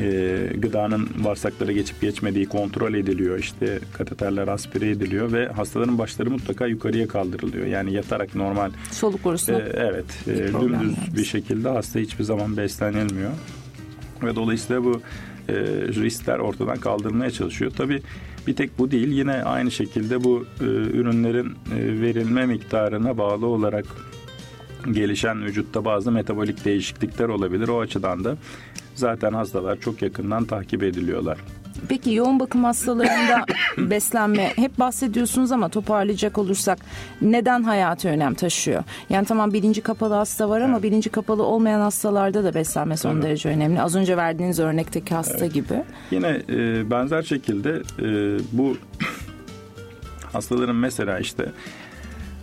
e, gıdanın bağırsaklara geçip geçmediği kontrol ediliyor. İşte kateterler aspire ediliyor ve hastaların başları mutlaka yukarıya kaldırılıyor. Yani yatarak normal soluk borusuna. E, evet, e, dümdüz bir şekilde hasta hiçbir zaman beslenilmiyor. Ve dolayısıyla bu e, riskler ortadan kaldırmaya çalışıyor. Tabii bir tek bu değil. Yine aynı şekilde bu e, ürünlerin e, verilme miktarına bağlı olarak gelişen vücutta bazı metabolik değişiklikler olabilir. O açıdan da zaten hastalar çok yakından takip ediliyorlar. Peki yoğun bakım hastalarında beslenme hep bahsediyorsunuz ama toparlayacak olursak neden hayati önem taşıyor? Yani tamam bilinci kapalı hasta var ama evet. bilinci kapalı olmayan hastalarda da beslenme son evet. derece önemli. Az önce verdiğiniz örnekteki hasta evet. gibi. Yine e, benzer şekilde e, bu hastaların mesela işte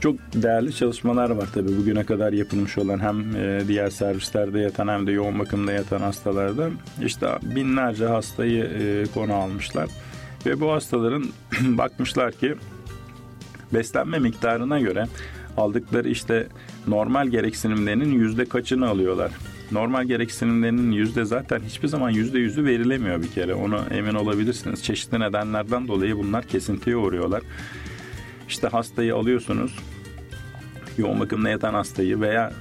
çok değerli çalışmalar var tabii bugüne kadar yapılmış olan hem e, diğer servislerde yatan hem de yoğun bakımda yatan hastalarda işte binlerce hastayı e, konu almışlar ve bu hastaların bakmışlar ki beslenme miktarına göre aldıkları işte normal gereksinimlerinin yüzde kaçını alıyorlar. Normal gereksinimlerinin yüzde zaten hiçbir zaman yüzde yüzü verilemiyor bir kere. Onu emin olabilirsiniz. Çeşitli nedenlerden dolayı bunlar kesintiye uğruyorlar. İşte hastayı alıyorsunuz. Yoğun bakımda yatan hastayı veya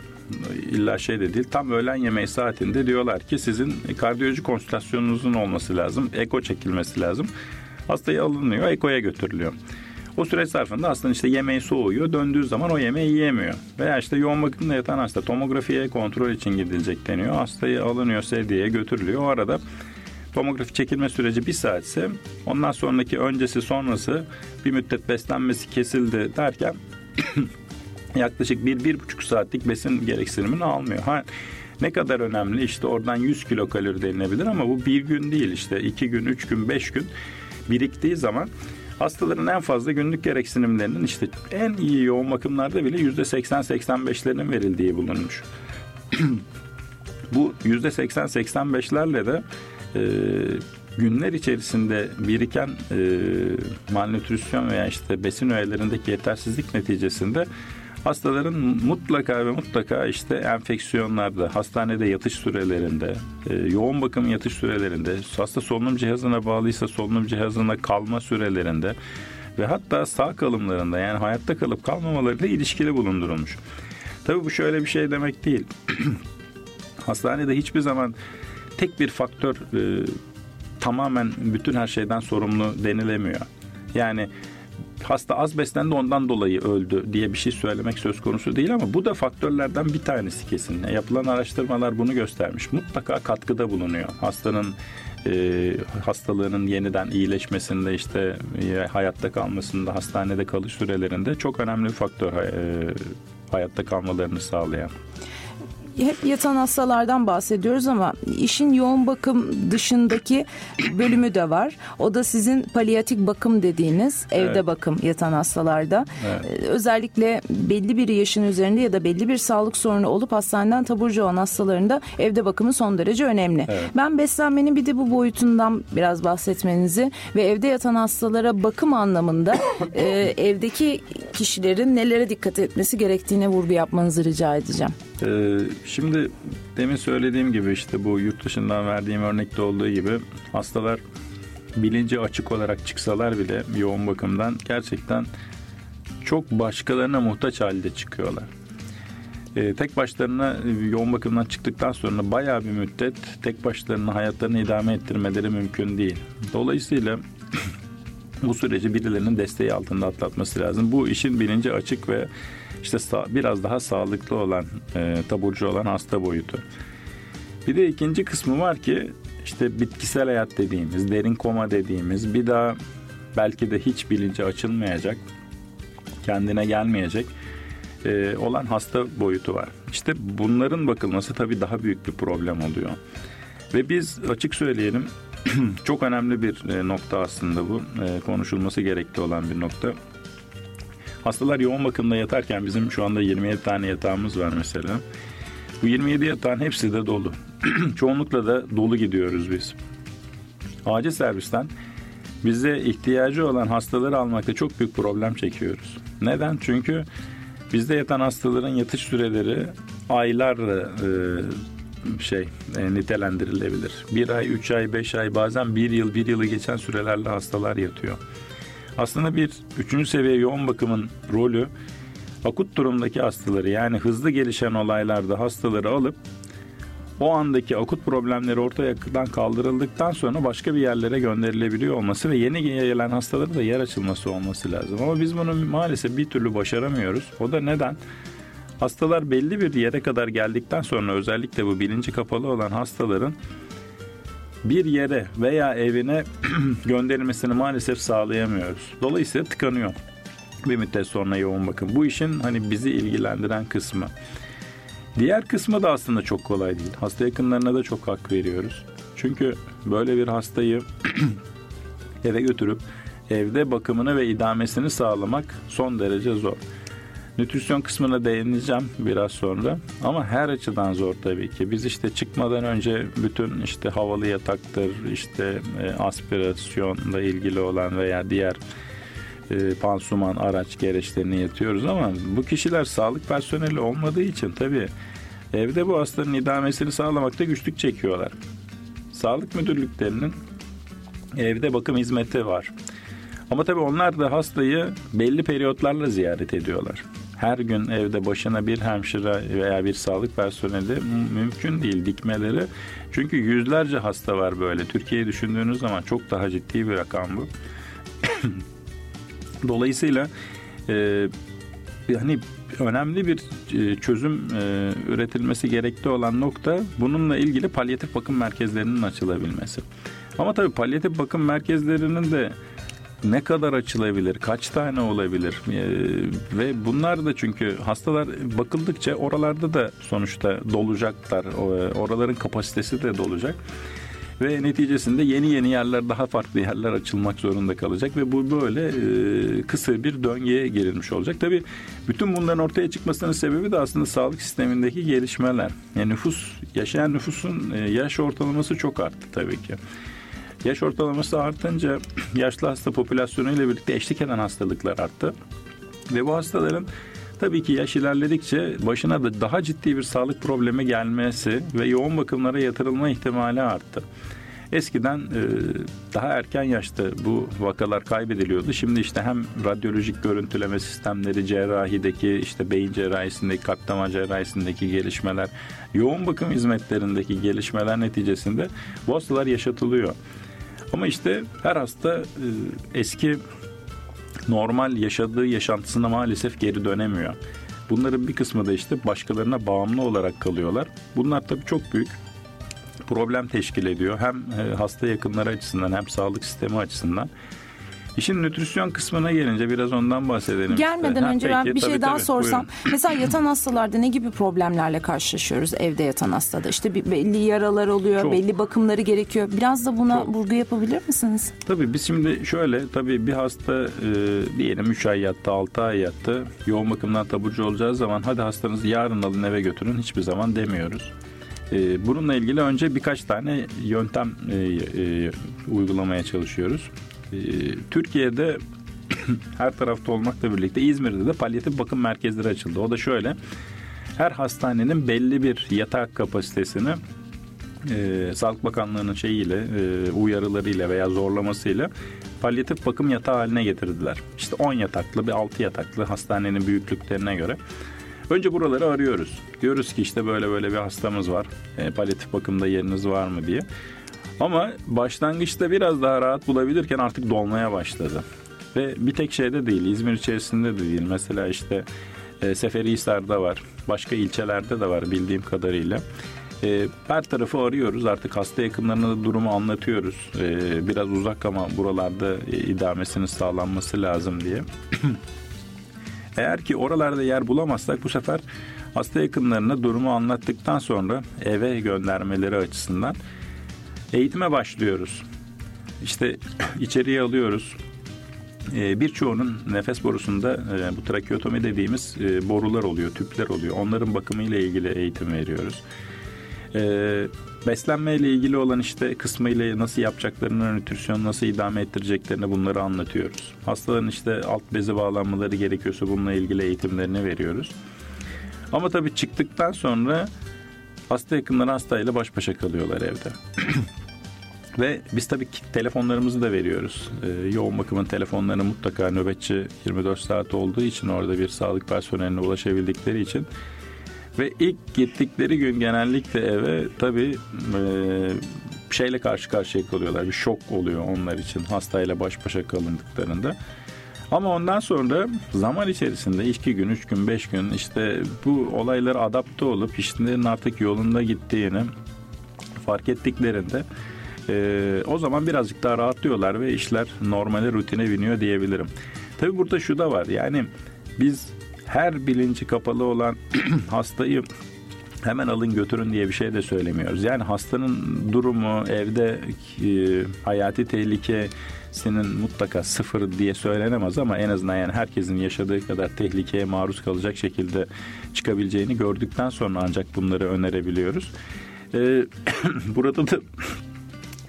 illa şey de değil tam öğlen yemeği saatinde diyorlar ki sizin kardiyoloji konsültasyonunuzun olması lazım. Eko çekilmesi lazım. Hastayı alınıyor, ekoya götürülüyor. O süreç zarfında aslında işte yemeği soğuyor. Döndüğü zaman o yemeği yiyemiyor. Veya işte yoğun bakımda yatan hasta tomografiye kontrol için gidilecek deniyor. Hastayı alınıyor sedyeye götürülüyor. O arada tomografi çekilme süreci bir saatse ondan sonraki öncesi sonrası bir müddet beslenmesi kesildi derken yaklaşık bir, bir buçuk saatlik besin gereksinimini almıyor. Ha, ne kadar önemli işte oradan 100 kilo kalori denilebilir ama bu bir gün değil işte iki gün, üç gün, beş gün biriktiği zaman hastaların en fazla günlük gereksinimlerinin işte en iyi yoğun bakımlarda bile yüzde 80-85'lerinin verildiği bulunmuş. bu yüzde 80-85'lerle de e, günler içerisinde biriken e, malnütrisyon veya işte besin öğelerindeki yetersizlik neticesinde hastaların mutlaka ve mutlaka işte enfeksiyonlarda, hastanede yatış sürelerinde, e, yoğun bakım yatış sürelerinde, hasta solunum cihazına bağlıysa solunum cihazına kalma sürelerinde ve hatta sağ kalımlarında yani hayatta kalıp kalmamalarıyla ilişkili bulundurulmuş. Tabii bu şöyle bir şey demek değil. Hastanede hiçbir zaman tek bir faktör e, tamamen bütün her şeyden sorumlu denilemiyor. Yani hasta az beslendi ondan dolayı öldü diye bir şey söylemek söz konusu değil ama bu da faktörlerden bir tanesi kesin. Yapılan araştırmalar bunu göstermiş. Mutlaka katkıda bulunuyor. Hastanın e, hastalığının yeniden iyileşmesinde işte e, hayatta kalmasında hastanede kalış sürelerinde çok önemli bir faktör e, hayatta kalmalarını sağlayan hep yatan hastalardan bahsediyoruz ama işin yoğun bakım dışındaki bölümü de var. O da sizin palyatif bakım dediğiniz evde evet. bakım yatan hastalarda. Evet. Ee, özellikle belli bir yaşın üzerinde ya da belli bir sağlık sorunu olup hastaneden taburcu olan hastalarında evde bakımı son derece önemli. Evet. Ben beslenmenin bir de bu boyutundan biraz bahsetmenizi ve evde yatan hastalara bakım anlamında e, evdeki kişilerin nelere dikkat etmesi gerektiğine vurgu yapmanızı rica edeceğim. Ee, şimdi demin söylediğim gibi işte bu yurt dışından verdiğim örnekte olduğu gibi hastalar bilinci açık olarak çıksalar bile yoğun bakımdan gerçekten çok başkalarına muhtaç halde çıkıyorlar. Ee, tek başlarına yoğun bakımdan çıktıktan sonra bayağı bir müddet tek başlarına hayatlarını idame ettirmeleri mümkün değil. Dolayısıyla bu süreci birilerinin desteği altında atlatması lazım. Bu işin bilinci açık ve işte biraz daha sağlıklı olan, e, taburcu olan hasta boyutu. Bir de ikinci kısmı var ki işte bitkisel hayat dediğimiz, derin koma dediğimiz bir daha belki de hiç bilinci açılmayacak, kendine gelmeyecek e, olan hasta boyutu var. İşte bunların bakılması tabii daha büyük bir problem oluyor. Ve biz açık söyleyelim çok önemli bir e, nokta aslında bu. E, konuşulması gerekli olan bir nokta. Hastalar yoğun bakımda yatarken bizim şu anda 27 tane yatağımız var mesela. Bu 27 yatağın hepsi de dolu. Çoğunlukla da dolu gidiyoruz biz. Acil servisten bize ihtiyacı olan hastaları almakta çok büyük problem çekiyoruz. Neden? Çünkü bizde yatan hastaların yatış süreleri aylarla e, şey e, nitelendirilebilir. Bir ay, üç ay, beş ay bazen bir yıl, bir yılı geçen sürelerle hastalar yatıyor. Aslında bir üçüncü seviye yoğun bakımın rolü akut durumdaki hastaları yani hızlı gelişen olaylarda hastaları alıp o andaki akut problemleri ortadan kaldırıldıktan sonra başka bir yerlere gönderilebiliyor olması ve yeni gelen hastalara da yer açılması olması lazım. Ama biz bunu maalesef bir türlü başaramıyoruz. O da neden? Hastalar belli bir yere kadar geldikten sonra özellikle bu bilinci kapalı olan hastaların bir yere veya evine gönderilmesini maalesef sağlayamıyoruz. Dolayısıyla tıkanıyor bir müddet sonra yoğun bakım. Bu işin hani bizi ilgilendiren kısmı. Diğer kısmı da aslında çok kolay değil. Hasta yakınlarına da çok hak veriyoruz. Çünkü böyle bir hastayı eve götürüp evde bakımını ve idamesini sağlamak son derece zor. Nütrisyon kısmına değineceğim biraz sonra. Ama her açıdan zor tabii ki. Biz işte çıkmadan önce bütün işte havalı yataktır, işte e, aspirasyonla ilgili olan veya diğer e, pansuman araç gereçlerini yatıyoruz ama bu kişiler sağlık personeli olmadığı için tabii evde bu hastanın idamesini sağlamakta güçlük çekiyorlar. Sağlık müdürlüklerinin evde bakım hizmeti var. Ama tabii onlar da hastayı belli periyotlarla ziyaret ediyorlar her gün evde başına bir hemşire veya bir sağlık personeli mümkün değil dikmeleri. Çünkü yüzlerce hasta var böyle. Türkiye'yi düşündüğünüz zaman çok daha ciddi bir rakam bu. Dolayısıyla e, hani önemli bir e, çözüm e, üretilmesi gerekli olan nokta bununla ilgili palyatif bakım merkezlerinin açılabilmesi. Ama tabii palyatif bakım merkezlerinin de ne kadar açılabilir, kaç tane olabilir ee, ve bunlar da çünkü hastalar bakıldıkça oralarda da sonuçta dolacaklar, oraların kapasitesi de dolacak ve neticesinde yeni yeni yerler daha farklı yerler açılmak zorunda kalacak ve bu böyle e, kısa bir döngüye girilmiş olacak. Tabii bütün bunların ortaya çıkmasının sebebi de aslında sağlık sistemindeki gelişmeler. Yani nüfus yaşayan nüfusun e, yaş ortalaması çok arttı tabii ki. Yaş ortalaması artınca yaşlı hasta popülasyonu ile birlikte eşlik eden hastalıklar arttı. Ve bu hastaların tabii ki yaş ilerledikçe başına da daha ciddi bir sağlık problemi gelmesi ve yoğun bakımlara yatırılma ihtimali arttı. Eskiden e, daha erken yaşta bu vakalar kaybediliyordu. Şimdi işte hem radyolojik görüntüleme sistemleri, cerrahideki işte beyin cerrahisindeki, kalp damar cerrahisindeki gelişmeler, yoğun bakım hizmetlerindeki gelişmeler neticesinde bu hastalar yaşatılıyor. Ama işte her hasta e, eski normal yaşadığı yaşantısına maalesef geri dönemiyor. Bunların bir kısmı da işte başkalarına bağımlı olarak kalıyorlar. Bunlar tabii çok büyük problem teşkil ediyor. Hem e, hasta yakınları açısından hem sağlık sistemi açısından. İşin nütrisyon kısmına gelince biraz ondan bahsedelim. Gelmeden işte. önce ha, ben bir şey tabii, şey daha tabii, sorsam. Buyurun. Mesela yatan hastalarda ne gibi problemlerle karşılaşıyoruz evde yatan hastada? İşte belli yaralar oluyor, Çok. belli bakımları gerekiyor. Biraz da buna Çok. vurgu yapabilir misiniz? Tabii biz şimdi şöyle tabii bir hasta e, diyelim 3 ay yattı, 6 ay yattı. Yoğun bakımdan taburcu olacağı zaman hadi hastanızı yarın alın eve götürün hiçbir zaman demiyoruz. E, bununla ilgili önce birkaç tane yöntem e, e, uygulamaya çalışıyoruz. Ee, Türkiye'de her tarafta olmakla birlikte İzmir'de de palyatif bakım merkezleri açıldı. O da şöyle. Her hastanenin belli bir yatak kapasitesini e, Sağlık Bakanlığı'nın şeyiyle, e, uyarılarıyla veya zorlamasıyla palyatif bakım yatağı haline getirdiler. İşte 10 yataklı bir 6 yataklı hastanenin büyüklüklerine göre. Önce buraları arıyoruz. Diyoruz ki işte böyle böyle bir hastamız var. E, palyatif bakımda yeriniz var mı diye. Ama başlangıçta biraz daha rahat bulabilirken artık dolmaya başladı. Ve bir tek şeyde değil, İzmir içerisinde de değil. Mesela işte e, Seferihisar'da var, başka ilçelerde de var bildiğim kadarıyla. E, her tarafı arıyoruz artık hasta yakınlarına da durumu anlatıyoruz. E, biraz uzak ama buralarda e, idamesinin sağlanması lazım diye. Eğer ki oralarda yer bulamazsak bu sefer hasta yakınlarına durumu anlattıktan sonra eve göndermeleri açısından Eğitime başlıyoruz. İşte içeriye alıyoruz. E, birçoğunun nefes borusunda e, bu trakeotomi dediğimiz e, borular oluyor, tüpler oluyor. Onların bakımı ile ilgili eğitim veriyoruz. E, beslenme ile ilgili olan işte kısmı ile nasıl yapacaklarını, nütrisyon nasıl idame ettireceklerini bunları anlatıyoruz. Hastaların işte alt bezi bağlanmaları gerekiyorsa bununla ilgili eğitimlerini veriyoruz. Ama tabii çıktıktan sonra hasta yakınları hastayla baş başa kalıyorlar evde. Ve biz tabii ki telefonlarımızı da veriyoruz. Ee, yoğun bakımın telefonlarını mutlaka nöbetçi 24 saat olduğu için orada bir sağlık personeline ulaşabildikleri için. Ve ilk gittikleri gün genellikle eve tabii e, şeyle karşı karşıya kalıyorlar. Bir şok oluyor onlar için hastayla baş başa kalındıklarında. Ama ondan sonra zaman içerisinde iki gün, üç gün, beş gün işte bu olaylara adapte olup işlerin artık yolunda gittiğini fark ettiklerinde e, o zaman birazcık daha rahatlıyorlar ve işler normale rutine biniyor diyebilirim. Tabi burada şu da var yani biz her bilinci kapalı olan hastayı hemen alın götürün diye bir şey de söylemiyoruz. Yani hastanın durumu evde e, hayati tehlikesinin mutlaka sıfır diye söylenemez ama en azından yani herkesin yaşadığı kadar tehlikeye maruz kalacak şekilde çıkabileceğini gördükten sonra ancak bunları önerebiliyoruz. E, burada da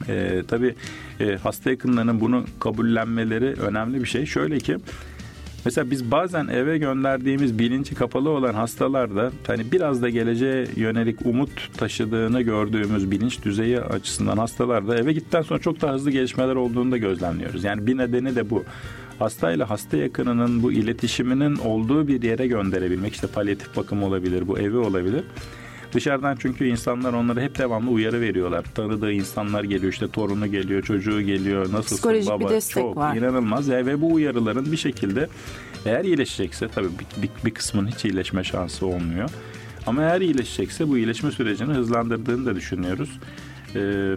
e, tabii e, hasta yakınlarının bunu kabullenmeleri önemli bir şey. Şöyle ki Mesela biz bazen eve gönderdiğimiz bilinci kapalı olan hastalarda hani biraz da geleceğe yönelik umut taşıdığını gördüğümüz bilinç düzeyi açısından hastalarda eve gittikten sonra çok daha hızlı gelişmeler olduğunu da gözlemliyoruz. Yani bir nedeni de bu. Hastayla hasta yakınının bu iletişiminin olduğu bir yere gönderebilmek işte palyatif bakım olabilir, bu evi olabilir. Dışarıdan çünkü insanlar onlara hep devamlı uyarı veriyorlar. Tanıdığı insanlar geliyor işte torunu geliyor, çocuğu geliyor. Nasılsın Psikolojik baba? bir destek Çok var. inanılmaz. Yani ve bu uyarıların bir şekilde eğer iyileşecekse tabii bir, bir, bir kısmın hiç iyileşme şansı olmuyor. Ama eğer iyileşecekse bu iyileşme sürecini hızlandırdığını da düşünüyoruz. Ee,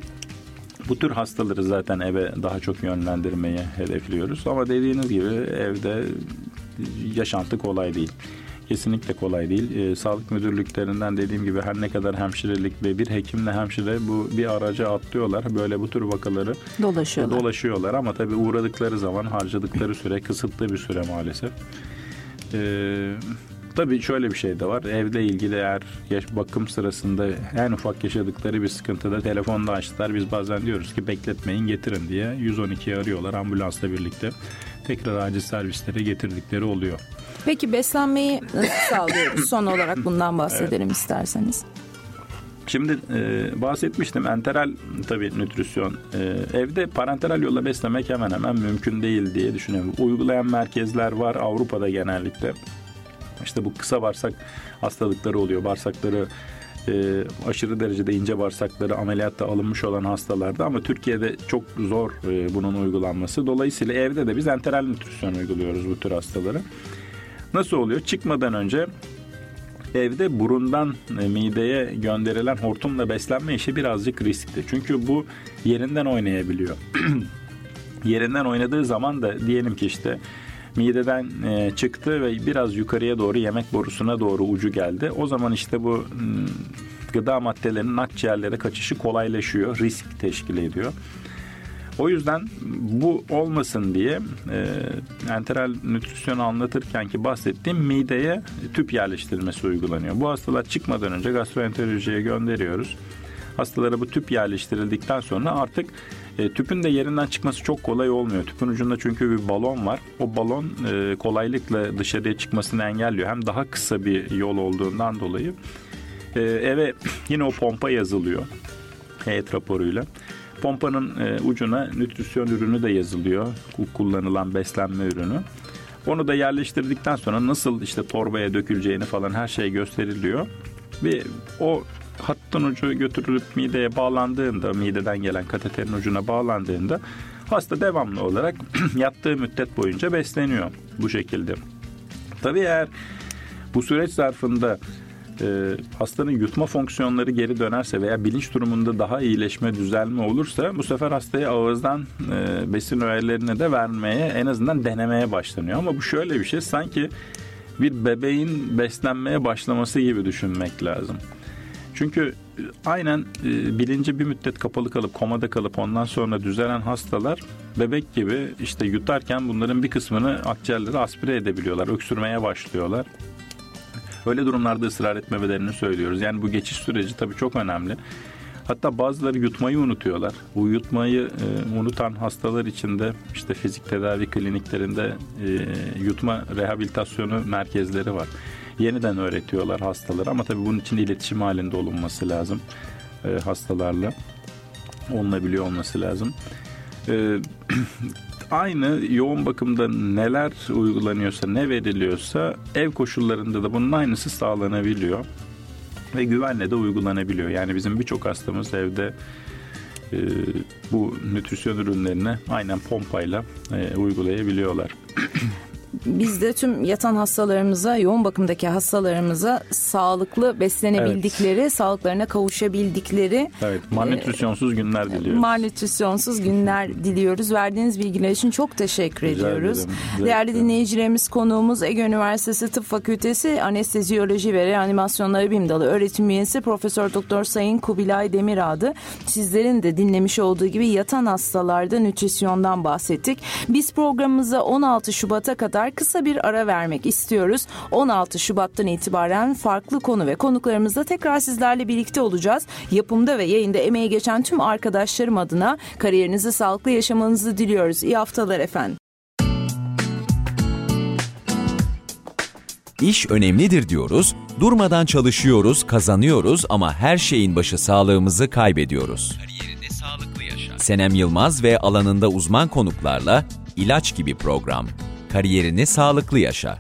bu tür hastaları zaten eve daha çok yönlendirmeyi hedefliyoruz. Ama dediğiniz gibi evde yaşantı kolay değil. Kesinlikle kolay değil. Ee, sağlık müdürlüklerinden dediğim gibi her ne kadar hemşirelik ve bir hekimle hemşire bu bir araca atlıyorlar. Böyle bu tür vakaları Dolaşıyorlar. dolaşıyorlar ama tabii uğradıkları zaman harcadıkları süre kısıtlı bir süre maalesef. Ee, tabii şöyle bir şey de var. Evde ilgili eğer yaş- bakım sırasında en ufak yaşadıkları bir sıkıntıda telefonda açtılar. Biz bazen diyoruz ki bekletmeyin getirin diye 112'yi arıyorlar ambulansla birlikte. Tekrar acil servislere getirdikleri oluyor. Peki beslenmeyi nasıl sağlıyoruz? Son olarak bundan bahsedelim isterseniz. Şimdi e, bahsetmiştim enteral tabii nütrisyon e, evde parenteral yolla beslemek hemen hemen mümkün değil diye düşünüyorum. Uygulayan merkezler var Avrupa'da genellikle. İşte bu kısa bağırsak hastalıkları oluyor. Bağırsakları e, aşırı derecede ince bağırsakları ameliyatta alınmış olan hastalarda ama Türkiye'de çok zor e, bunun uygulanması. Dolayısıyla evde de biz enteral nütrisyon uyguluyoruz bu tür hastalara. Nasıl oluyor? Çıkmadan önce evde burundan e, mideye gönderilen hortumla beslenme işi birazcık riskli. Çünkü bu yerinden oynayabiliyor. yerinden oynadığı zaman da diyelim ki işte mideden e, çıktı ve biraz yukarıya doğru yemek borusuna doğru ucu geldi. O zaman işte bu m, gıda maddelerinin akciğerlere kaçışı kolaylaşıyor, risk teşkil ediyor. O yüzden bu olmasın diye e, enteral nütrisyonu anlatırken ki bahsettiğim mideye tüp yerleştirilmesi uygulanıyor. Bu hastalar çıkmadan önce gastroenterolojiye gönderiyoruz. Hastalara bu tüp yerleştirildikten sonra artık e, tüpün de yerinden çıkması çok kolay olmuyor. Tüpün ucunda çünkü bir balon var. O balon e, kolaylıkla dışarıya çıkmasını engelliyor. Hem daha kısa bir yol olduğundan dolayı. E, eve yine o pompa yazılıyor. heyet raporuyla. Pompanın e, ucuna nütrisyon ürünü de yazılıyor. Kullanılan beslenme ürünü. Onu da yerleştirdikten sonra nasıl işte torbaya döküleceğini falan her şey gösteriliyor. Ve o hattın ucu götürülüp mideye bağlandığında, mideden gelen kateterin ucuna bağlandığında hasta devamlı olarak yattığı müddet boyunca besleniyor bu şekilde. Tabii eğer bu süreç zarfında e, hastanın yutma fonksiyonları geri dönerse veya bilinç durumunda daha iyileşme, düzelme olursa bu sefer hastaya ağızdan e, besin öğelerini de vermeye en azından denemeye başlanıyor. Ama bu şöyle bir şey sanki bir bebeğin beslenmeye başlaması gibi düşünmek lazım. Çünkü e, aynen e, bilinci bir müddet kapalı kalıp komada kalıp ondan sonra düzelen hastalar bebek gibi işte yutarken bunların bir kısmını akciğerleri aspire edebiliyorlar. Öksürmeye başlıyorlar. Öyle durumlarda ısrar etmemelerini söylüyoruz. Yani bu geçiş süreci tabii çok önemli. Hatta bazıları yutmayı unutuyorlar. Bu yutmayı e, unutan hastalar için de işte fizik tedavi kliniklerinde e, yutma rehabilitasyonu merkezleri var. Yeniden öğretiyorlar hastalara ama tabii bunun için iletişim halinde olunması lazım e, hastalarla. Olunabiliyor olması lazım. E, aynı yoğun bakımda neler uygulanıyorsa, ne veriliyorsa ev koşullarında da bunun aynısı sağlanabiliyor ve güvenle de uygulanabiliyor. Yani bizim birçok hastamız evde e, bu nütrisyon ürünlerini aynen pompayla e, uygulayabiliyorlar. Biz de tüm yatan hastalarımıza, yoğun bakımdaki hastalarımıza sağlıklı beslenebildikleri, sağlıklarına kavuşabildikleri Evet, malnütrisyonsuz günler diliyoruz. malnütrisyonsuz günler diliyoruz. Verdiğiniz bilgiler için çok teşekkür Rica ediyoruz. ederim. Değerli dinleyicilerimiz konuğumuz Ege Üniversitesi Tıp Fakültesi Anesteziyoloji ve Reanimasyonları Bilim Dalı öğretim üyesi Profesör Doktor Sayın Kubilay Demirağ'dı. Sizlerin de dinlemiş olduğu gibi yatan hastalarda nütrisyondan bahsettik. Biz programımıza 16 Şubat'a kadar kısa bir ara vermek istiyoruz. 16 Şubat'tan itibaren farklı konu ve konuklarımızla tekrar sizlerle birlikte olacağız. Yapımda ve yayında emeği geçen tüm arkadaşlarım adına kariyerinizi sağlıklı yaşamanızı diliyoruz. İyi haftalar efendim. İş önemlidir diyoruz, durmadan çalışıyoruz, kazanıyoruz ama her şeyin başı sağlığımızı kaybediyoruz. Kariyerinde sağlıklı yaşa. Senem Yılmaz ve alanında uzman konuklarla ilaç gibi program. Kariyerini sağlıklı yaşa.